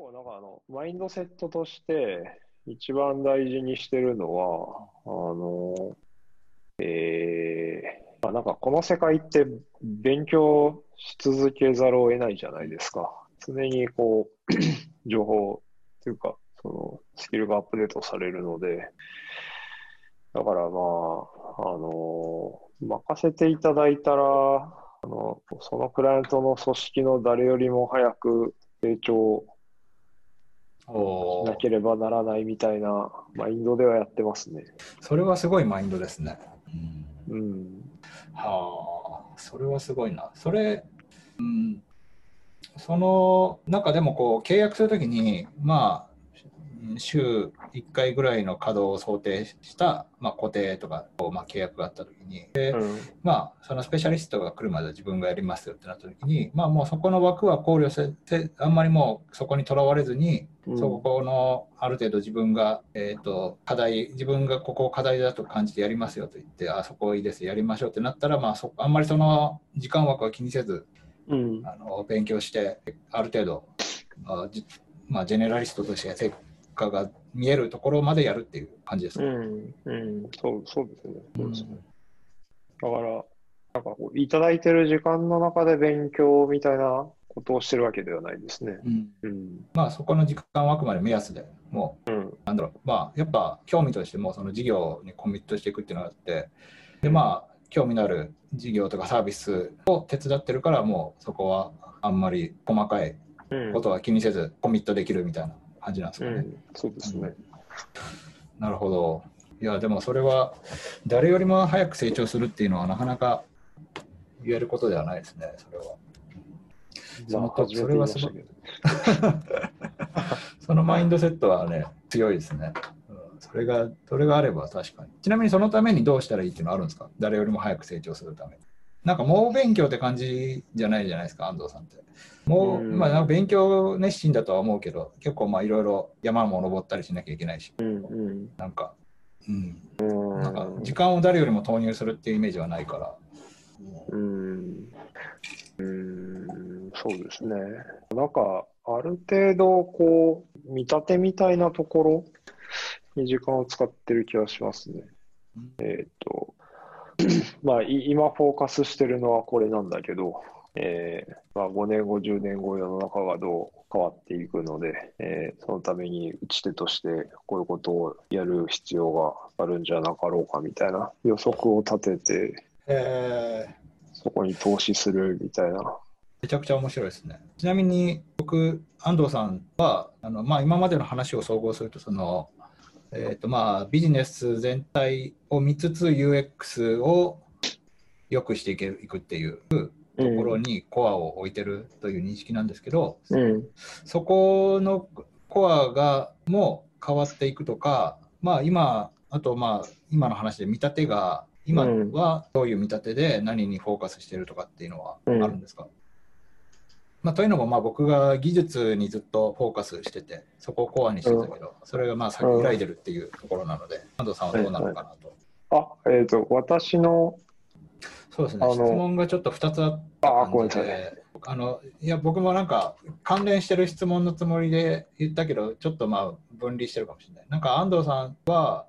構なんかあの、マインドセットとして一番大事にしてるのは、あの、えー、ま、なんかこの世界って勉強し続けざるを得ないじゃないですか。常にこう、情報というか、そのスキルがアップデートされるので、だからまあ、あの、任せていただいたら、あの、そのクライアントの組織の誰よりも早く成長しなければならないみたいなマインドではやってますね。それはすごいマインドですね。うん。うん、はあ、それはすごいな。それ、うん、その中でもこう契約するときに、まあ、週1回ぐらいの稼働を想定した、まあ、固定とか、まあ、契約があったときに、で、うん、まあ、そのスペシャリストが来るまで自分がやりますよってなったときに、まあ、もうそこの枠は考慮して、あんまりもうそこにとらわれずに、うん、そこのある程度自分が、えーと、課題、自分がここを課題だと感じてやりますよと言って、あそこいいです、やりましょうってなったら、まあ、そあんまりその時間枠は気にせず、うん、あの勉強して、ある程度、あまあ、ジェネラリストとして成果が見えるところまでやるっていう感じですか、うん、うん、そうそうですね。そうですね。だから、なんかこう、いただいてる時間の中で勉強みたいなことをしてるわけではないですね。うん。うん、まあ、そこの時間はあくまで目安でもう、うん、なんだろう、まあ、やっぱ興味としても、その事業にコミットしていくっていうのがあって、で、まあ、興味のある事業とかサービスを手伝ってるから、もうそこはあんまり細かいことは気にせずコミットできるみたいな感じなんですかね。うん、そうですね、なるほど。いや、でもそれは誰よりも早く成長するっていうのはなかなか言えることではないですね、それは。そのそれはその そのマインドセットはね、強いですね。それが、それがあれば確かに。ちなみにそのためにどうしたらいいっていうのはあるんですか？誰よりも早く成長するために。なんか猛勉強って感じじゃないじゃないですか、安藤さんって。もう、まあ、勉強熱心だとは思うけど、結構まあいろいろ山も登ったりしなきゃいけないし、うんうん、なんか、うん、なんか時間を誰よりも投入するっていうイメージはないから。うん、うん、そうですね。なんか、ある程度、こう、見立てみたいなところに時間を使ってる気がしますね。えっ、と、まあ、今フォーカスしてるのはこれなんだけど、えーまあ、5年後、10年後、世の中がどう変わっていくので、えー、そのために打ち手としてこういうことをやる必要があるんじゃなかろうかみたいな予測を立てて、えー、そこに投資するみたいな。めちゃくちゃ面白いですね。ちなみに僕、安藤さんはあの、まあ、今までの話を総合するとその、えーとまあ、ビジネス全体を見つつ UX を良くしていけいくっていうところにコアを置いてるという認識なんですけど、うん、そこのコアがもう変わっていくとか、まあ、今あとまあ今の話で見立てが今はどういう見立てで何にフォーカスしてるとかっていうのはあるんですか、うん、まあ、というのもまあ僕が技術にずっとフォーカスしててそこをコアにしてたけど、それがまあ先揺らいでるっていうところなので安藤さんはどうなのかなと。あ、えっ、ー、と私のそうですね、質問がちょっと2つあった感じで、あのいや僕もなんか関連してる質問のつもりで言ったけど、ちょっとまあ分離してるかもしれない。なんか安藤さんは、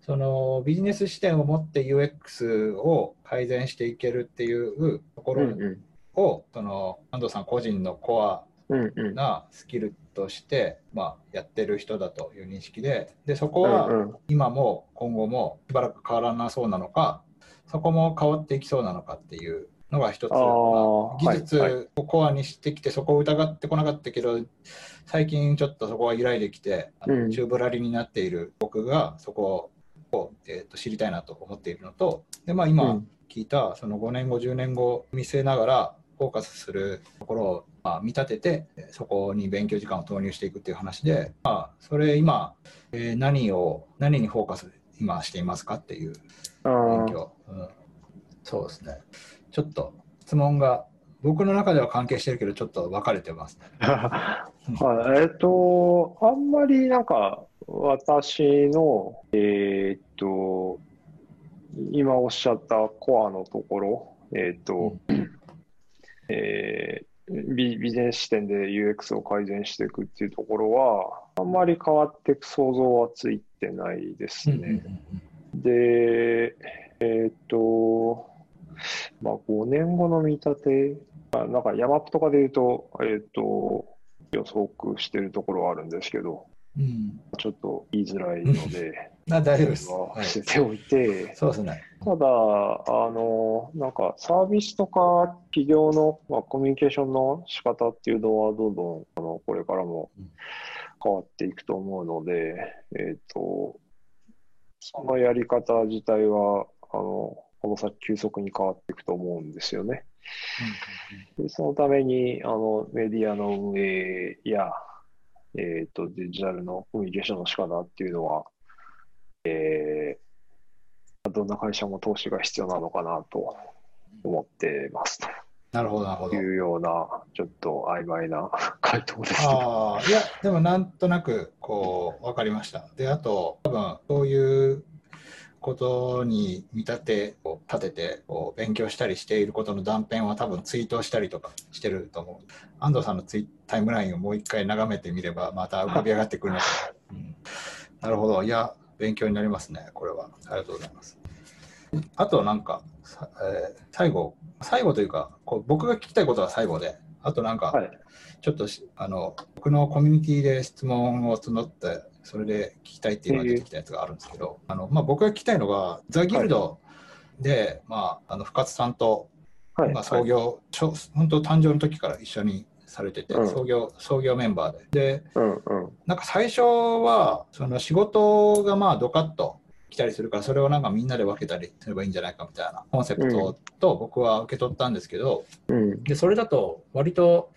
そのビジネス視点を持って UX を改善していけるっていうところを、うんうん、その安藤さん個人のコアなスキルとして、まあ、やってる人だという認識ででそこは今も今後もしばらく変わらなそうなのかそこも変わっていきそうなのかっていうのが一つ、まあ、技術をコアにしてきて、そこを疑ってこなかったけど、最近ちょっとそこは揺らいできて、うん、宙ぶらりになっている僕がそこを、えー、と知りたいなと思っているのと、でまあ、今聞いたその5年後、10年後見据えながら、フォーカスするところを、まあ、見立てて、そこに勉強時間を投入していくっていう話で、まあ、それ今、えー、何を、何にフォーカス今していますかっていう勉強、うん、そうですね。ちょっと質問が僕の中では関係してるけどちょっと分かれてますね。はい、えっ、ー、とあんまりなんか私のえっ、ー、と今おっしゃったコアのところえっ、ー、と、うん、えビビジネス視点で UX を改善していくっていうところは、あんまり変わっていく想像はついてないですね。で、えっ、と、まあ、5年後の見立て、あなんかヤマップとかで言うと、えっ、と、予測してるところはあるんですけど、うん、ちょっと言いづらいので、あ大丈夫です。ておいて、はい、そうですね。ただ、あの、なんかサービスとか企業の、まあ、コミュニケーションの仕方っていうのはどんどんあのこれからも変わっていくと思うので、えっ、と、そのやり方自体は、あの、この先急速に変わっていくと思うんですよね。でそのためにあのメディアの運営や、えーと、デジタルのコミュニケーションの仕方っていうのは、えー、どんな会社も投資が必要なのかなと思ってますと。なるほど、なるほど。いうような、ちょっと曖昧な回答ですけど。あいや、でもなんとなく、こう、分かりました。で、あと、多分、そういうことに見立てを立ててこう勉強したりしていることの断片は多分ツイートしたりとかしてると思う。安藤さんのツイタイムラインをもう一回眺めてみればまた浮かび上がってくるのかな、うん、なるほど。いや、勉強になりますね、これは。ありがとうございます。あとなんか、えー、最後、最後というかこう、僕が聞きたいことは最後で、あとなんか、はい、ちょっとあの僕のコミュニティで質問を募って、それで聞きたいっていうのが出てきたやつがあるんですけど、あのまあ、僕が聞きたいのが、ザ・ギルドで、はい、まあ、あの深津さんと、はい、まあ、創業、はい、本当誕生の時から一緒にされてて、うん、創業創業メンバーで。で、うんうん、なんか最初はその仕事がまあドカッと来たりするからそれをなんかみんなで分けたりすればいいんじゃないかみたいなコンセプトと僕は受け取ったんですけど、うん、でそれだと割と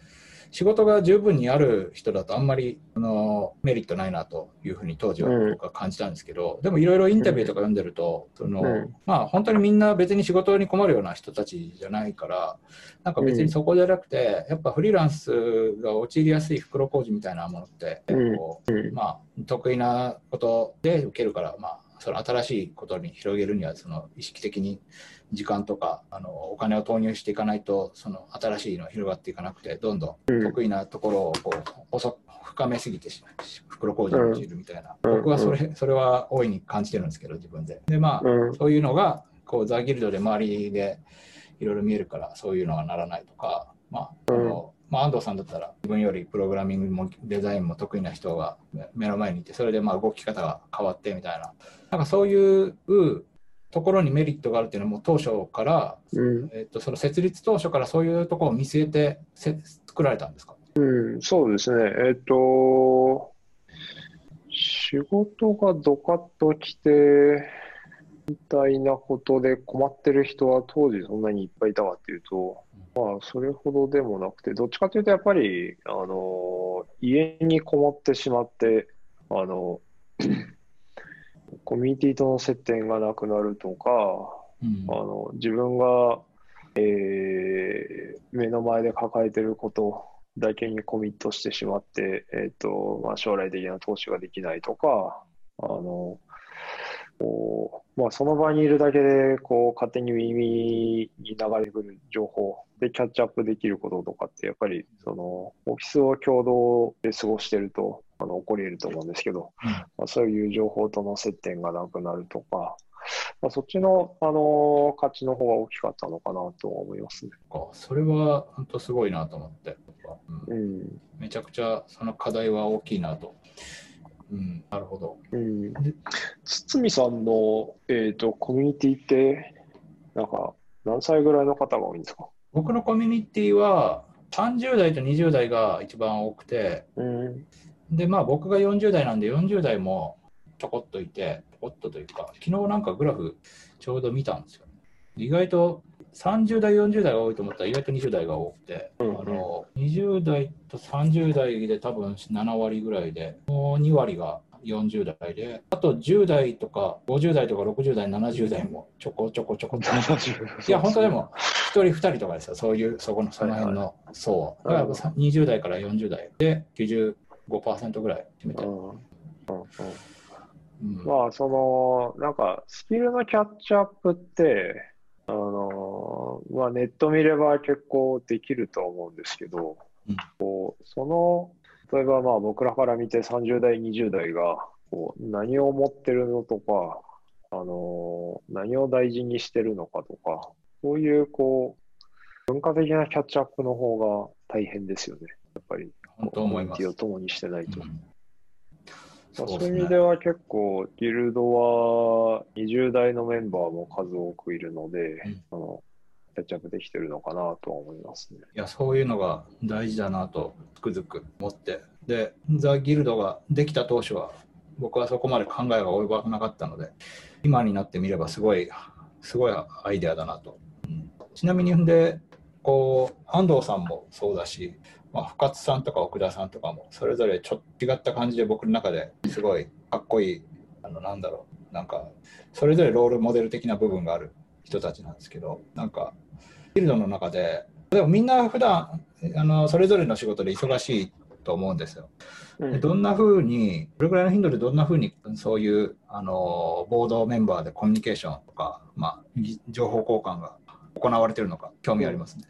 仕事が十分にある人だとあんまりあのメリットないなというふうに当時は僕は感じたんですけど、うん、でもいろいろインタビューとか読んでると、その、うん、まあ本当にみんな別に仕事に困るような人たちじゃないからなんか別にそこじゃなくて、やっぱフリーランスが陥りやすい袋小路みたいなものって、こうまあ得意なことで受けるからまあその新しいことに広げるにはその意識的に時間とかあのお金を投入していかないとその新しいの広がっていかなくてどんどん得意なところをこう遅深めすぎて袋小路に陥るみたいな、僕はそれそれは大いに感じてるんですけど自分で。でまあ、そういうのがこうザ・ギルドで周りでいろいろ見えるからそういうのはならないとか、まああのまあ、安藤さんだったら自分よりプログラミングもデザインも得意な人が目の前にいてそれでまあ動き方が変わってみたいななんかそういうところにメリットがあるっていうのはもう当初から、うん、えー、とその設立当初からそういうところを見据えてせ作られたんですか、うん、そうですね。えっ、ー、と、仕事がドカッときて、みたいなことで困ってる人は当時そんなにいっぱいいたかっていうと、まあ、それほどでもなくて、どっちかというと、やっぱり、あの、家にこもってしまって、あの、コミュニティとの接点がなくなるとか、うん、あの自分が、えー、目の前で抱えてることだけにコミットしてしまって、えーとまあ、将来的な投資ができないとか、あのこうまあ、その場にいるだけでこう勝手に耳に流れてくる情報でキャッチアップできることとかってやっぱりそのオフィスを共同で過ごしてるとあの起こり得ると思うんですけど、うん、まあ、そういう情報との接点がなくなるとか、まあ、そっちの、あの価値の方が大きかったのかなと思います、ね、それは本当すごいなと思って、うん、うん、めちゃくちゃその課題は大きいなと。うん、なるほど。うん、堤さんの、えーと、コミュニティって、なんか何歳ぐらいの方が多いんですか？僕のコミュニティは30代と20代が一番多くて、うん、で、まあ僕が40代なんで40代もちょこっといて、ちょこっとというか、昨日なんかグラフちょうど見たんですよ。意外と30代、40代が多いと思ったら意外と20代が多くて、うんうん、あの20代と30代で多分7割ぐらいで、もう2割が40代で、あと10代とか50代とか60代、70代もちょこちょこちょこっと。いや、本当でも1人2人とかですよ、そういう、そこの、その辺の層は。だから20代から40代。で95%ぐらい占めて。る。うんまあ、その、なんか、スキルのキャッチアップって、あのの、まあ、ネット見れば結構できると思うんですけど、うん、こうその、例えばまあ僕らから見て30代、20代がこう何を持ってるのとか、あの何を大事にしてるのかとか、そういうこう文化的なキャッチアップの方が大変ですよね、やっぱり。本当思います。を共にしてないと。うんそういう意味では結構、ギルドは20代のメンバーも数多くいるので、うん、あのキャッチアップできてるのかなとは思いますね。いや、そういうのが大事だなとつくづく思って、で、ザ・ギルドができた当初は、僕はそこまで考えが及ばなかったので、今になってみればすごい、すごいアイデアだなと。うん、ちなみに、で、こう、安藤さんもそうだし、まあ、深津さんとか奥田さんとかもそれぞれちょっと違った感じで僕の中ですごいかっこいいあのなんだろうなんかそれぞれロールモデル的な部分がある人たちなんですけどなんかフィールドの中ででもみんな普段あのそれぞれの仕事で忙しいと思うんですよ。でどんなふうにどれぐらいの頻度でどんなふうにそういうあのボードメンバーでコミュニケーションとか、まあ、情報交換が行われているのか興味ありますね。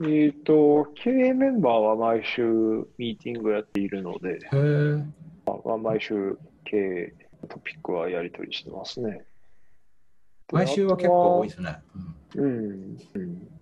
えっ、ー、と、経営メンバーは毎週ミーティングやっているので、まあ、毎週経営トピックはやり取りしてますね。毎週は結構多いですね。うん、うん、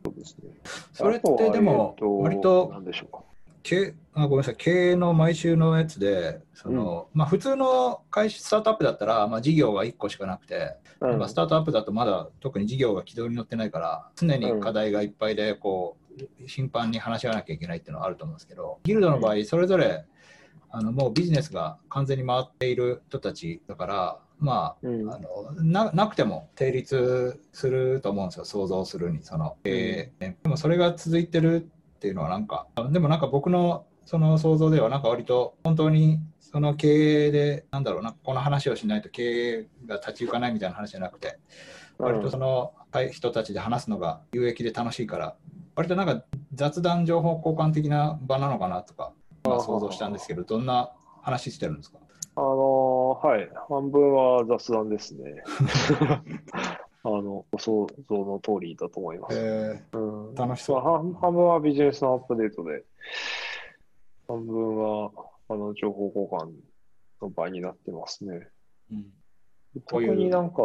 そうですね。それってでも、割と、何でしょうか。経あごめんなさい。経営の毎週のやつでその、うん、まあ、普通の会社スタートアップだったら、まあ、事業が1個しかなくて、うん、スタートアップだとまだ特に事業が軌道に乗ってないから常に課題がいっぱいでこう頻繁に話し合わなきゃいけないっていうのはあると思うんですけどギルドの場合それぞれあのもうビジネスが完全に回っている人たちだからまあ、うん、あのななくても成立すると思うんですよ。想像するにその、えー、でもそれが続いてるっていうのはなんかでもなんか僕のその想像ではなんか割と本当にその経営でなんだろうなこの話をしないと経営が立ち行かないみたいな話じゃなくて割とその人たちで話すのが有益で楽しいから割となんか雑談情報交換的な場なのかなとか、まあ、想像したんですけどどんな話してるんですか？あのー、はい。半分は雑談ですね あの、ご想像の通りだと思います。えー、うん、楽しそう。半半分はビジネスのアップデートで、半分はあの情報交換の場になってますね。うん、特になんか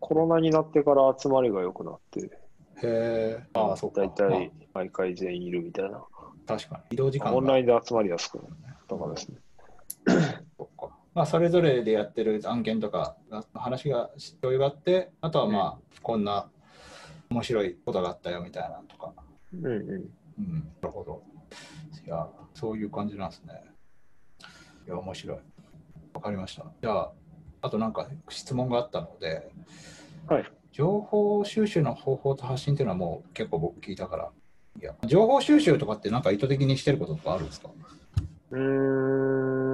コロナになってから集まりが良くなって、へえ、ああ、そうか。大体毎回全員いるみたいな。確かに。移動時間オンラインで集まりやすくなったからですね。まあ、それぞれでやってる案件とか話が共有があってあとはまあ、こんな面白いことがあったよみたいなとか、うんうん。うん、なるほど。いやそういう感じなんですね。いや面白い。わかりました。じゃああとなんか質問があったので、はい、情報収集の方法と発信っていうのはもう結構僕聞いたから。いや情報収集とかってなんか意図的にしてることとかあるんですか？うん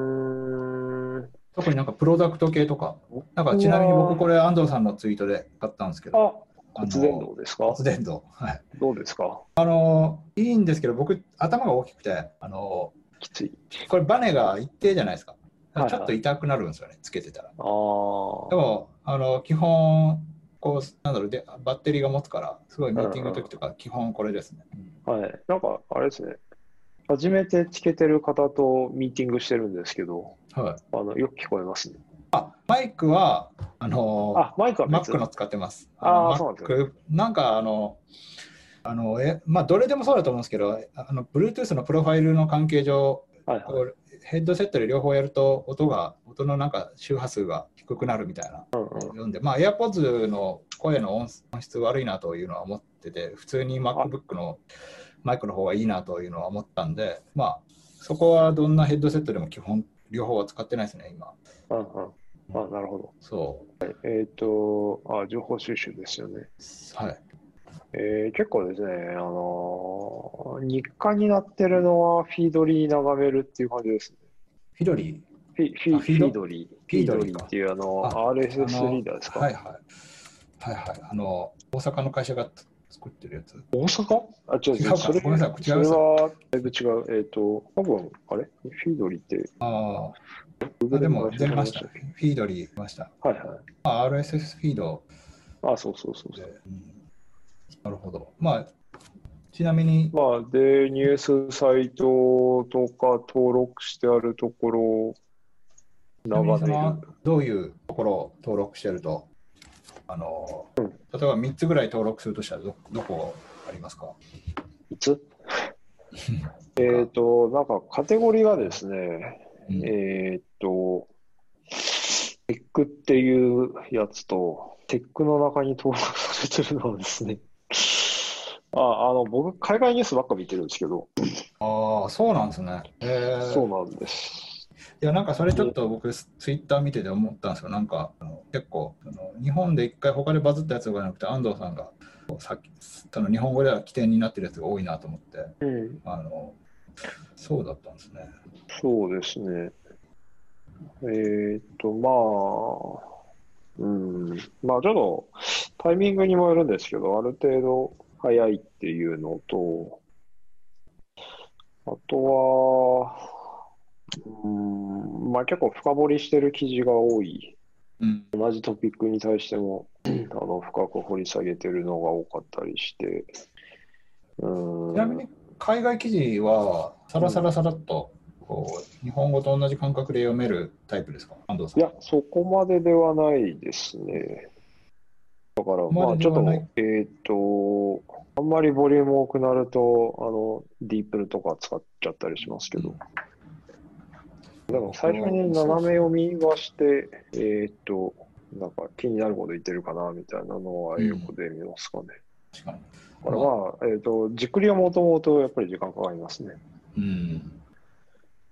特になんかプロダクト系とか、なんかちなみに僕これ安藤さんのツイートで買ったんですけど、骨伝導ですか？骨伝導。はい。どうですか？あの、いいんですけど、僕、頭が大きくて、あの、きつい。これバネが一定じゃないですか。ちょっと痛くなるんですよね、つけてたら。あでも、あの、基本、こう、なんだろう、でバッテリーが持つから、すごいミーティングの時とか、基本これですね。はい。なんか、あれですね。初めてつけてる方とミーティングしてるんですけど、はい、あのよく聞こえますね。あマイクは、あのあマイクは Mac の使ってます。ああ、そうなんですなんか、あの、あのえまあ、どれでもそうだと思うんですけど、あの Bluetooth のプロファイルの関係上、はいはい、ヘッドセットで両方やると、音が、音のなんか周波数が低くなるみたいな、うんうん、で、まあ、AirPods の声の音質悪いなというのは思ってて、普通に MacBook のマイクの方がいいなというのは思ったんで、まあ、そこはどんなヘッドセットでも基本、両方は使ってないですね、今。うんうん。あ、なるほど。そう。はい、えっ、ー、とあ、情報収集ですよね。はい。えー、結構ですね、あのー、日課になってるのは Feedly 眺めるっていう感じですね。 Feedly？フィフィフィード？リー。 Feedly っていうあの RSS リーダーですか？はいはい。はいはい。あの、大阪の会社が作ってるやつ。大阪？あ、違う違う。それごめんなさい、それはだいぶ違う。えっ、ー、と、多分、あれ？ Feedly って。ああ。でも、出ました。フィードリーました。はいはい。あ、RSS フィード。あ、そうそうそうそう。うん、なるほど。まあ、ちなみに。まあ、で、ニュースサイトとか登録してあるところ。どういうところを登録してると、あの、うん、例えば3つぐらい登録するとしたらど、どこありますか ?3 つ？えっと、なんかカテゴリーがですね、うん、えっと、テックっていうやつと、テックの中に登録されてるのはですね、ああの僕、海外ニュースばっか見てるんですけど。ああ、そうなんですね。えー、そうなんです。いや、なんかそれちょっと僕、ツイッター見てて思ったんですよ。なんか、あの結構あの、日本で一回他でバズったやつがなくて、安藤さんが、さっきその日本語では起点になってるやつが多いなと思って、うん、あのそうだったんですね。そうですね。えー、っと、まあ、うん、まあちょっとタイミングにもよるんですけど、ある程度早いっていうのと、あとは、うん、まあ結構深掘りしてる記事が多い。うん、同じトピックに対しても あの深く掘り下げてるのが多かったりして。うんちなみに海外記事はさらさらさらっとこう日本語と同じ感覚で読めるタイプですか？安藤さんいや、そこまでではないですね。だから、まあ、ちょっと、えっ、ー、と、あんまりボリューム多くなると、あの、ディープルとか使っちゃったりしますけど。うん、でも、最初に斜め読みはして、えっ、ー、と、なんか気になること言ってるかな、みたいなのは英語で見ますかね。うん、確かに。だからまあ、えっ、ー、と、じっくり読もうと思うと、やっぱり時間かかりますね。うん。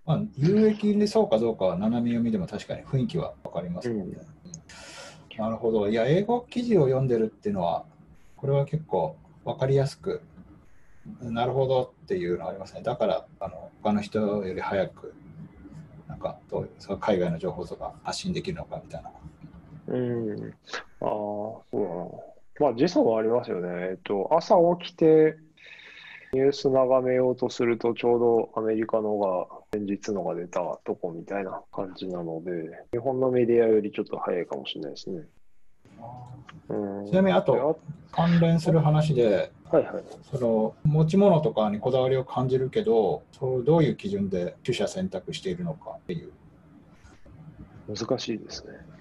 まあ、有益でそうかどうかは斜め読みでも確かに雰囲気は分かりますもんね。うんなるほど。いや、英語記事を読んでるっていうのは、これは結構分かりやすく、なるほどっていうのがありますね。だから、あの他の人より早く、なんかどうそ海外の情報とか発信できるのかみたいな。うん。ああ、そうだな。まあ、時差はありますよね。えっと、朝起きて、ニュース眺めようとすると、ちょうどアメリカのが、先日のが出たとこみたいな感じなので、日本のメディアよりちょっと早いかもしれないですね。うん、ちなみに、あと、関連する話で、はいはい、その持ち物とかにこだわりを感じるけど、そうどういう基準で取捨選択しているのかっていう。難しいですね。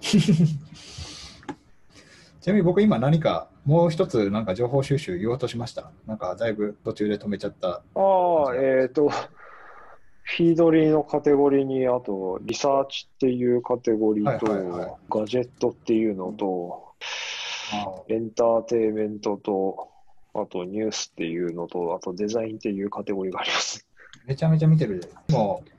ちなみに僕今何かもう一つなんか情報収集言おうとしました？なんかだいぶ途中で止めちゃった。ああ、えっ、ー、と、フィードリーのカテゴリーに、あと、リサーチっていうカテゴリーと、ガジェットっていうのと、エンターテイメントと、あとニュースっていうのと、あとデザインっていうカテゴリーがあります。めちゃめちゃ見てるで。もう、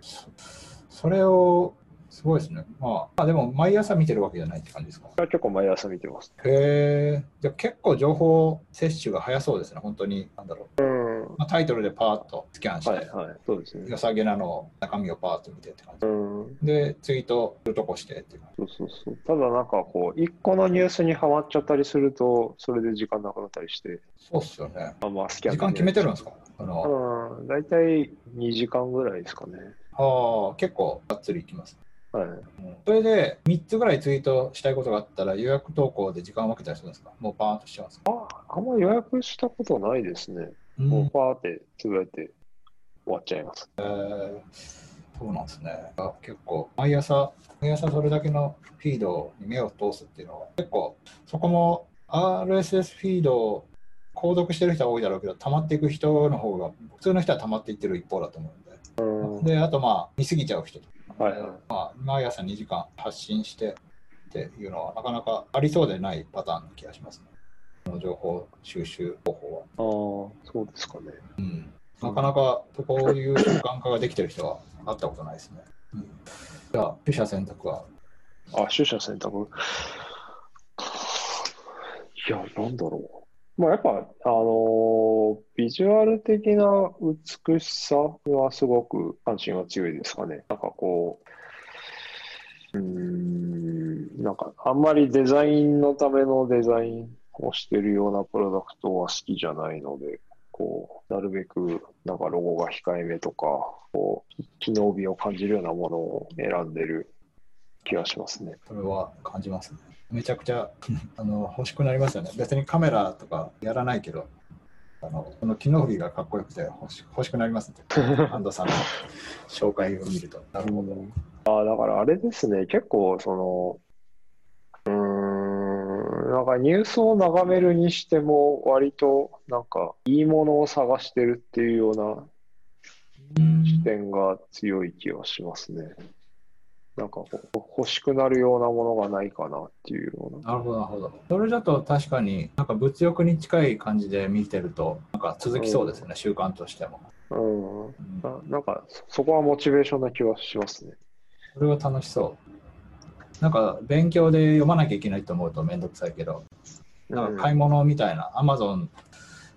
それをすごいですね。まあ、あでも毎朝見てるわけじゃないって感じですか？結構毎朝見てます。へえ。じゃ結構情報摂取が早そうですね、本当に。なんだろう。うんまあ、タイトルでパーッとスキャンして、はいはい、そうですね。良さげなの中身をパーッと見てって感じ。うん、で、ツイートするとこしてっていうそうそうそう。ただなんかこう、一個のニュースにはまっちゃったりすると、それで時間なくなったりして。そうっすよね。あまあ、スキャン時間決めてるんですか？あの、うん、大体2時間ぐらいですかね。ああ、結構がっつりいきます。はい、それで3つぐらいツイートしたいことがあったら予約投稿で時間を分けたりするんですか？もうパーンとしちゃうんですか？ああんま予約したことないですね。うん、もうパーってつぶやいて終わっちゃいます。えー、そうなんですね。結構毎朝、毎朝それだけのフィードに目を通すっていうのは結構そこも RSS フィードを購読してる人は多いだろうけど、溜まっていく人の方が、普通の人は溜まっていってる一方だと思うんで。うん、で、あとまあ、見すぎちゃう人とはいはい、まあ、毎朝2時間発信してっていうのはなかなかありそうでないパターンの気がしますね。この情報収集方法は。ああ、そうですかね。うん。なかなかこういう習慣化ができてる人は会ったことないですね。うん、じゃあ、取捨選択は？あ、取捨選択？いや、なんだろう。まあ、やっぱ、あのー、ビジュアル的な美しさはすごく関心は強いですかね。なんかこう、うん、なんかあんまりデザインのためのデザインをしてるようなプロダクトは好きじゃないので、こう、なるべくなんかロゴが控えめとか、こう、機能美を感じるようなものを選んでる気がしますね。それは感じますね。めちゃくちゃあの欲しくなりますよね。別にカメラとかやらないけど、あのこの機能美がかっこよくて欲し欲しくなりますね。安藤さんの紹介を見ると。なるほど。あだからあれですね、結構その、うん、なんかニュースを眺めるにしても、割となんかいいものを探してるっていうような視点が強い気はしますね。なんか欲しくなるようなものがないかなっていうような。なるほど、なるほど。それだと確かになんか物欲に近い感じで見てると、なんか続きそうですね、うん、習慣としても。うん、うん、なんかそこはモチベーションな気はしますね。それは楽しそう。なんか勉強で読まなきゃいけないと思うとめんどくさいけど、なんか買い物みたいな、アマゾン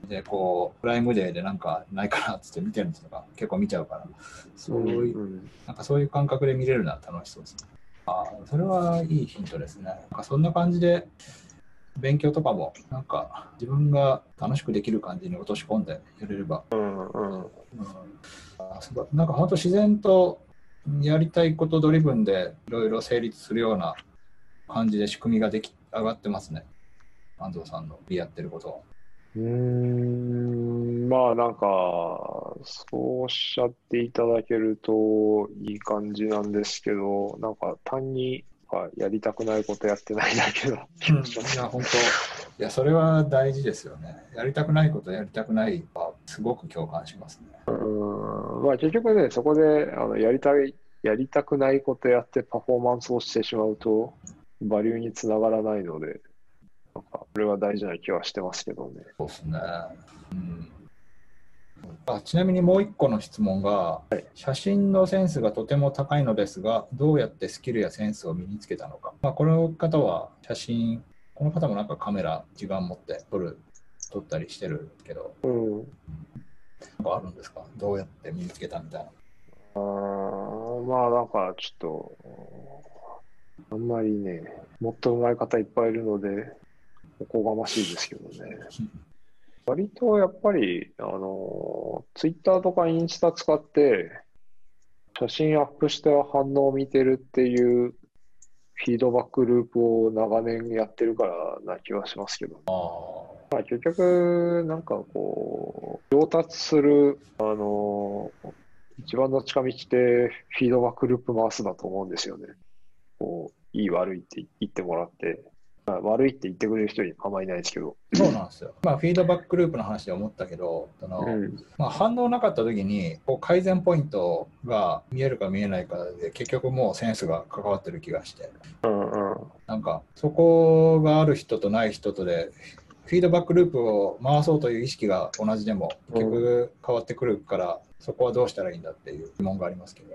でこうプライムデーでなんかないかなって見てるんですとか結構見ちゃうからそういう、うん、なんかそういう感覚で見れるのは楽しそうですね。あそれはいいヒントですね。なんかそんな感じで勉強とかもなんか自分が楽しくできる感じに落とし込んでやれれば、うんうん。うん、なんか本当自然とやりたいことドリブンでいろいろ成立するような感じで仕組みができ上がってますね。安藤さんのやってることは。うーん、まあなんか、そうおっしゃっていただけるといい感じなんですけど、なんか単にやりたくないことやってないだけだ気がします、うん、いや、本当、いや、それは大事ですよね。やりたくないことやりたくないは、すごく共感しますね。うん、まあ結局ね、そこであのやりたい、やりたくないことやってパフォーマンスをしてしまうと、バリューにつながらないので、れは大事な気はしてますけどね。そうですね。うんあちなみにもう一個の質問が、はい、写真のセンスがとても高いのですが、どうやってスキルやセンスを身につけたのか。まあ、この方は写真、この方もなんかカメラ、時間持って撮る、撮ったりしてるけど、うん、なんかあるんですか？どうやって身につけたみたいな。あまあなんかちょっと、あんまりね、もっと上手い方いっぱいいるので、おこがましいですけどね。割とやっぱり、あの、ツイッターとかインスタ使って、写真アップして反応を見てるっていうフィードバックループを長年やってるからな気はしますけど、まあ、結局、なんかこう、上達する、あの、一番の近道ってフィードバックループ回すだと思うんですよね。こう、いい悪いって言ってもらって、まあ、悪いって言ってくれる人にあんまりいないですけど。そうなんですよ。まあ、フィードバックループの話で思ったけど、その、うん、まあ、反応なかった時に、こう改善ポイントが見えるか見えないかで、結局もうセンスが関わってる気がして。うんうん。なんか、そこがある人とない人とで、フィードバックループを回そうという意識が同じでも、結局変わってくるから、うん、そこはどうしたらいいんだっていう疑問がありますけど。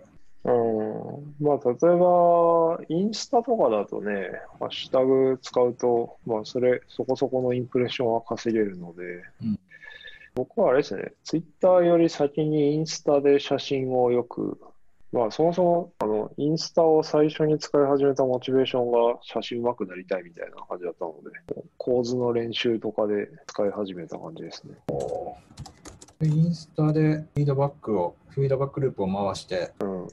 うん。まあ、例えば、インスタとかだとね、ハッシュタグ使うと、まあ、それ、そこそこのインプレッションは稼げるので、うん、僕はあれですね、ツイッターより先にインスタで写真をよく、まあ、そもそも、あの、インスタを最初に使い始めたモチベーションが写真上手くなりたいみたいな感じだったので、構図の練習とかで使い始めた感じですね。インスタでフィードバックを、フィードバックループを回して、うん、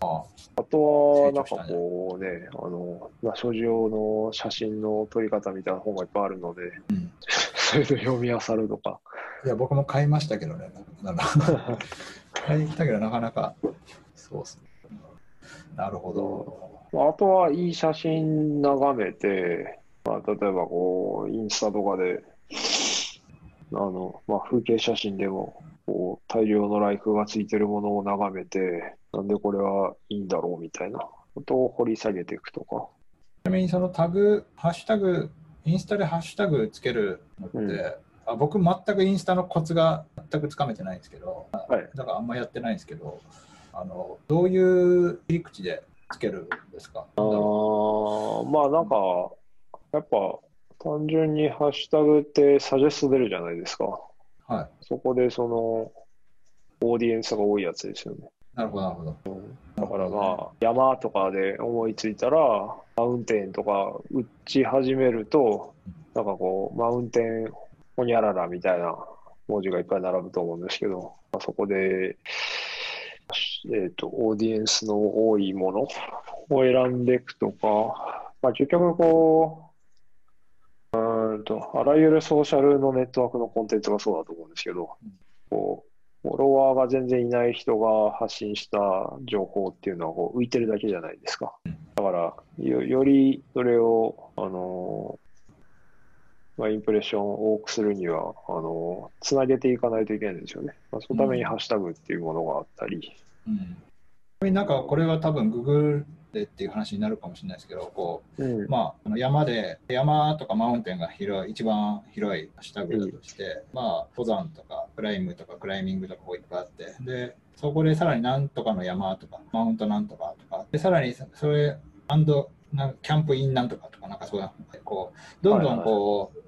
ああとは、なんかこうね、あの、まあ、所持用の写真の撮り方みたいな本がいっぱいあるので、うん、それで読み漁るとか。いや、僕も買いましたけどね、なんか 買いたけど、なかなか、そうっすね。なるほど。あとはいい写真眺めて、まあ、例えばこう、インスタとかで、あの、まあ、風景写真でも、こう、大量のライフがついてるものを眺めて、なんでこれはいいんだろうみたいなことを掘り下げていくとか。ちなみにそのタグ、ハッシュタグ、インスタでハッシュタグつけるのって、うん、あ僕全くインスタのコツが全くつかめてないんですけど、はい、だからあんまやってないんですけど、あのどういう切り口でつけるんですか？あまあなんか、やっぱ単純にハッシュタグってサジェスト出るじゃないですか。はい。そこでその、オーディエンスが多いやつですよね。なるほど、なるほど。だからまあ、山とかで思いついたら、マウンテンとか打ち始めると、なんかこう、マウンテンほにゃららみたいな文字がいっぱい並ぶと思うんですけど、まあ、そこで、えっ、ー、と、オーディエンスの多いものを選んでいくとか、まあ、結局こう、あらゆるソーシャルのネットワークのコンテンツがそうだと思うんですけど、こう、フォロワーが全然いない人が発信した情報っていうのはこう浮いてるだけじゃないですか。だからよ、よりそれを、あのまあ、インプレッションを多くするには、あのつなげていかないといけないんですよね。まあ、そのためにハッシュタグっていうものがあったり。うん、なんかこれは多分 Google でっていう話になるかもしれないですけど、こう、うん、まあ、山で、山とかマウンテンが広い、一番広いハッシュタグだとして、うん、まあ、登山とかクライムとかクライミングとかこういっぱいあって、で、そこでさらになんとかの山とか、マウントなんとかとか、で、さらにそれ、アンド、なキャンプインなんとかとか、なんかそういう、こう、どんどんこう、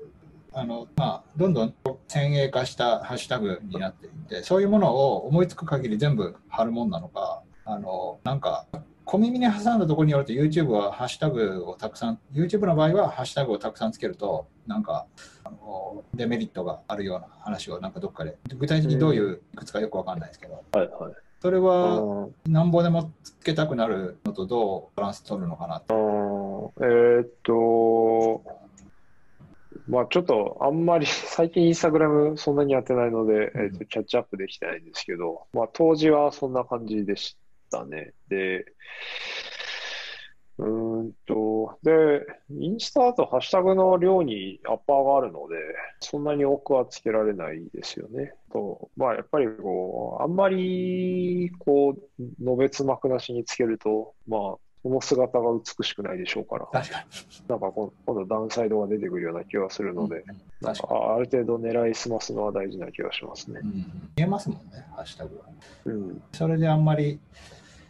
あのまあ、どんどん先鋭化したハッシュタグになっていて、そういうものを思いつく限り全部貼るもんなのか、あのなんか小耳に挟んだところによると YouTube はハッシュタグをたくさん YouTube の場合はハッシュタグをたくさんつけるとなんかあのデメリットがあるような話をなんかどっかで具体的にどういういくつかよくわかんないですけど、はいはい、それはなんぼでもつけたくなるのとどうバランス取るのかなえー、っとまあちょっとあんまり 最近インスタグラムそんなにやってないので、えー、とキャッチアップできてないんですけど、まあ当時はそんな感じでしたね。で、うんと、で、インスタだとハッシュタグの量にアッパーがあるので、そんなに多くはつけられないですよね。と、まあやっぱりこう、あんまりこう、のべつ幕なしにつけると、まあその姿が美しくないでしょうから、確かになんか今度ダウンサイドが出てくるような気がするので、うんうん、なんかある程度狙いすますのは大事な気がしますね。うん、見えますもんね、ハッシュタグは。うん、それであんまり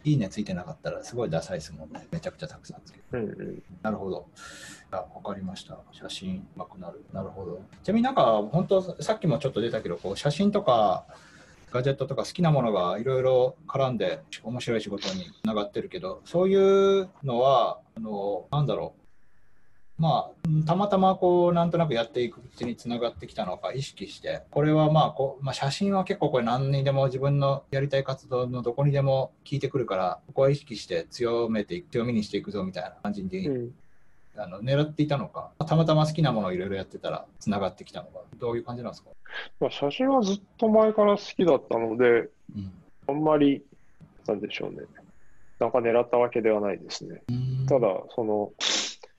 いいねついてなかったらすごいダサいですもんね。めちゃくちゃたくさんつけて。うんうん、なるほど。あ、わかりました。写真うまくなる。なるほど。ちなみになんか本当さっきもちょっと出たけど、こう写真とかガジェットとか好きなものがいろいろ絡んで面白い仕事につながってるけど、そういうのは、あの、なんだろう。まあ、たまたまこう、なんとなくやっていくうちにつながってきたのか意識して、これはまあこう、まあ、写真は結構これ何にでも自分のやりたい活動のどこにでも聞いてくるから、ここは意識して強めていく、強みにしていくぞみたいな感じに、うん。あの狙っていたのか、たまたま好きなものをいろいろやってたらつながってきたのか、どういう感じなんですか？まあ、写真はずっと前から好きだったので、うん、あんまり、なんでしょうね、なんか狙ったわけではないですね。ただ、その、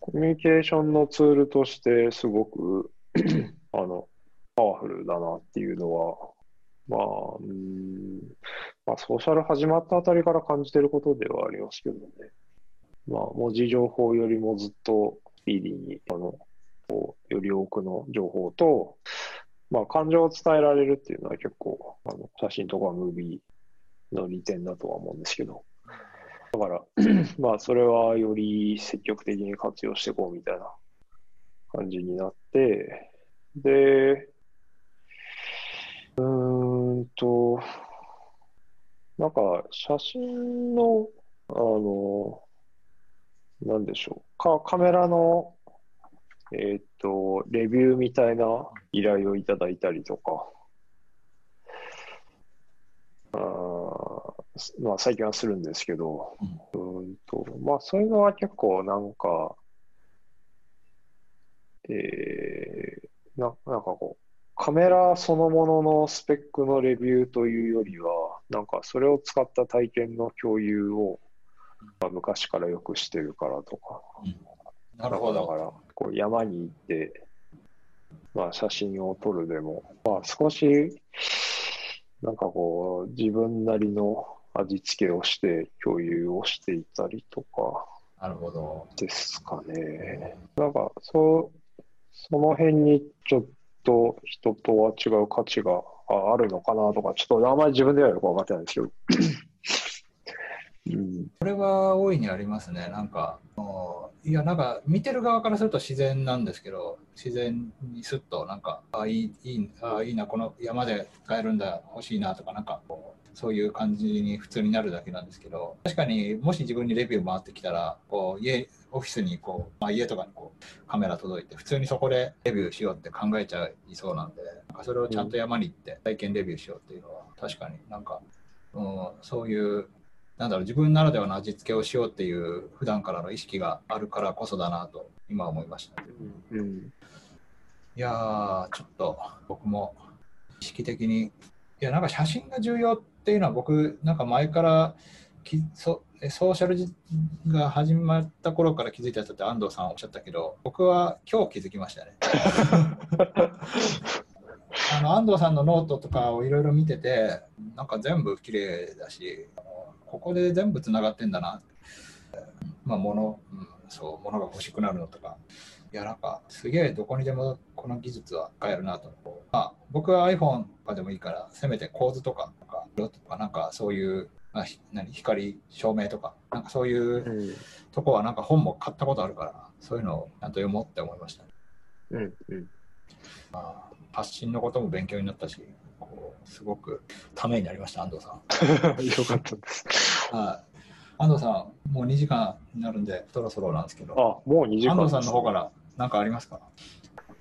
コミュニケーションのツールとしてすごく あの、パワフルだなっていうのは、まあ、うん、まあ、ソーシャル始まったあたりから感じてることではありますけどね。まあ、文字情報よりもずっとスピーディーに、あの、こうより多くの情報と、まあ、感情を伝えられるっていうのは結構、あの写真とかムービーの利点だとは思うんですけど、だから、まあ、それはより積極的に活用していこうみたいな感じになって、で、うーんと、なんか、写真の、あの、なんでしょう。か、カメラの、えっ、と、レビューみたいな依頼をいただいたりとか、あまあ、最近はするんですけど、うん、うんと、まあ、そういうのは結構なんか、えー、ななんかこう、カメラそのもののスペックのレビューというよりは、なんかそれを使った体験の共有をまあ、昔からよくしてるからとか。うん、なるほど。だから、こう山に行って、まあ、写真を撮るでも、まあ、少し、なんかこう、自分なりの味付けをして共有をしていたりとか、なるほど。ですかね。なんか、そう、その辺にちょっと人とは違う価値があるのかなとか、ちょっとあまり自分ではよく分かってないんですけど。うん、これは大いにありますね。なんか、いや、なんか見てる側からすると自然なんですけど、自然にすっと、なんか、あいいいいあいいな、この山で使えるんだ、欲しいなとか、なんかこう、そういう感じに普通になるだけなんですけど、確かにもし自分にレビュー回ってきたら、こう家、オフィスにこう、まあ、家とかにこうカメラ届いて、普通にそこでレビューしようって考えちゃいそうなんで、なんかそれをちゃんと山に行って体験レビューしようっていうのは、確かになんか、うん、そういうなんだろう自分ならではの味付けをしようっていう普段からの意識があるからこそだなと今思いました。うん、うん、いやちょっと僕も意識的にいやなんか写真が重要っていうのは僕なんか前からきそソーシャルが始まった頃から気づいたって安藤さんおっしゃったけど僕は今日気づきましたね。あの安藤さんのノートとかをいろいろ見ててなんか全部綺麗だしここで全部つながってんだなまあ物、うん、そう物が欲しくなるのとかいやなんかすげえどこにでもこの技術は使えるなと、まあ、僕は iPhone とかでもいいからせめて構図とかとか色とかなんかそういうまあ、何光照明とかなんかそういうとこはなんか本も買ったことあるからそういうのをちゃんと読もうって思いました、ね、うんうん。まあ、発信のことも勉強になったしこうすごくためになりました安藤さん。よかったです。はい。安藤さんもう2時間になるんでそろそろなんですけど。あもう2時間、ね、安藤さんの方から何かありますか？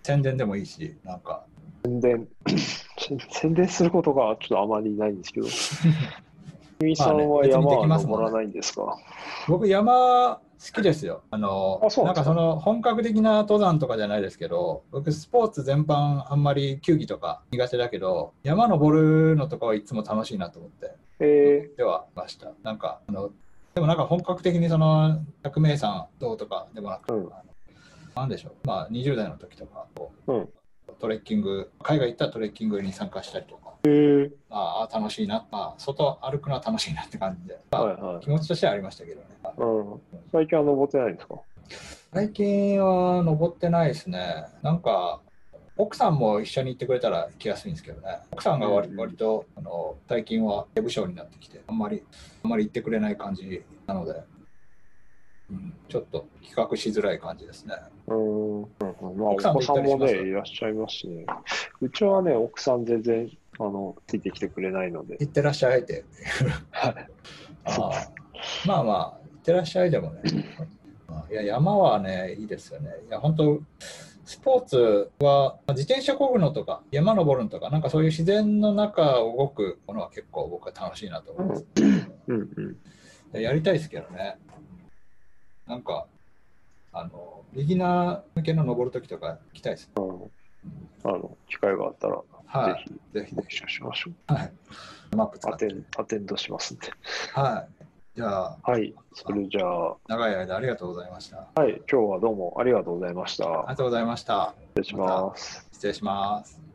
宣伝でもいいしなんか。宣伝。宣伝することがちょっとあまりないんですけど。君さんは山は登らないんですか、ね、僕山好きですよ。あのなんか？その本格的な登山とかじゃないですけど、僕スポーツ全般あんまり球技とか苦手だけど、山登るのとかはいつも楽しいなと思って、えー、ではました。なんかあのでもなんか本格的にその百名山どうとかでもなく、うん、なんでしょ。う、まあ20代の時とか。こう、うん、トレッキング、海外行ったらトレッキングに参加したりとか。へああ楽しいな、まあ、外歩くのは楽しいなって感じで、まあ、はいはい、気持ちとしてはありましたけどね、うん、最近は登ってないんですか？最近は登ってないですね。なんか奥さんも一緒に行ってくれたら行きやすいんですけどね。奥さんが割,、割とあの最近は部署になってきてあんまりあんまり行ってくれない感じなので。うん、ちょっと企画しづらい感じですね。うん、まあ、お子さんもね、いらっしゃいますしね。うちはね、奥さん全然あのついてきてくれないので。いってらっしゃいって。はい。あまあまあ、いってらっしゃいでもね。いや、山はね、いいですよね。いや、本当スポーツは自転車こぐのとか山登るのとかなんかそういう自然の中を動くものは結構僕は楽しいなと思います。うんうん、やりたいですけどね。なんかあのビギナー向けの登るときとか行きたいです、うん、あの機会があったらはい、ぜひ、ぜひ、しましょう。はい。マップアテンアテンドしますんで。はい。じゃあ、はい。それじゃあ、長い間ありがとうございました。はい。今日はどうもありがとうございました。ありがとうございました。失礼します。失礼します。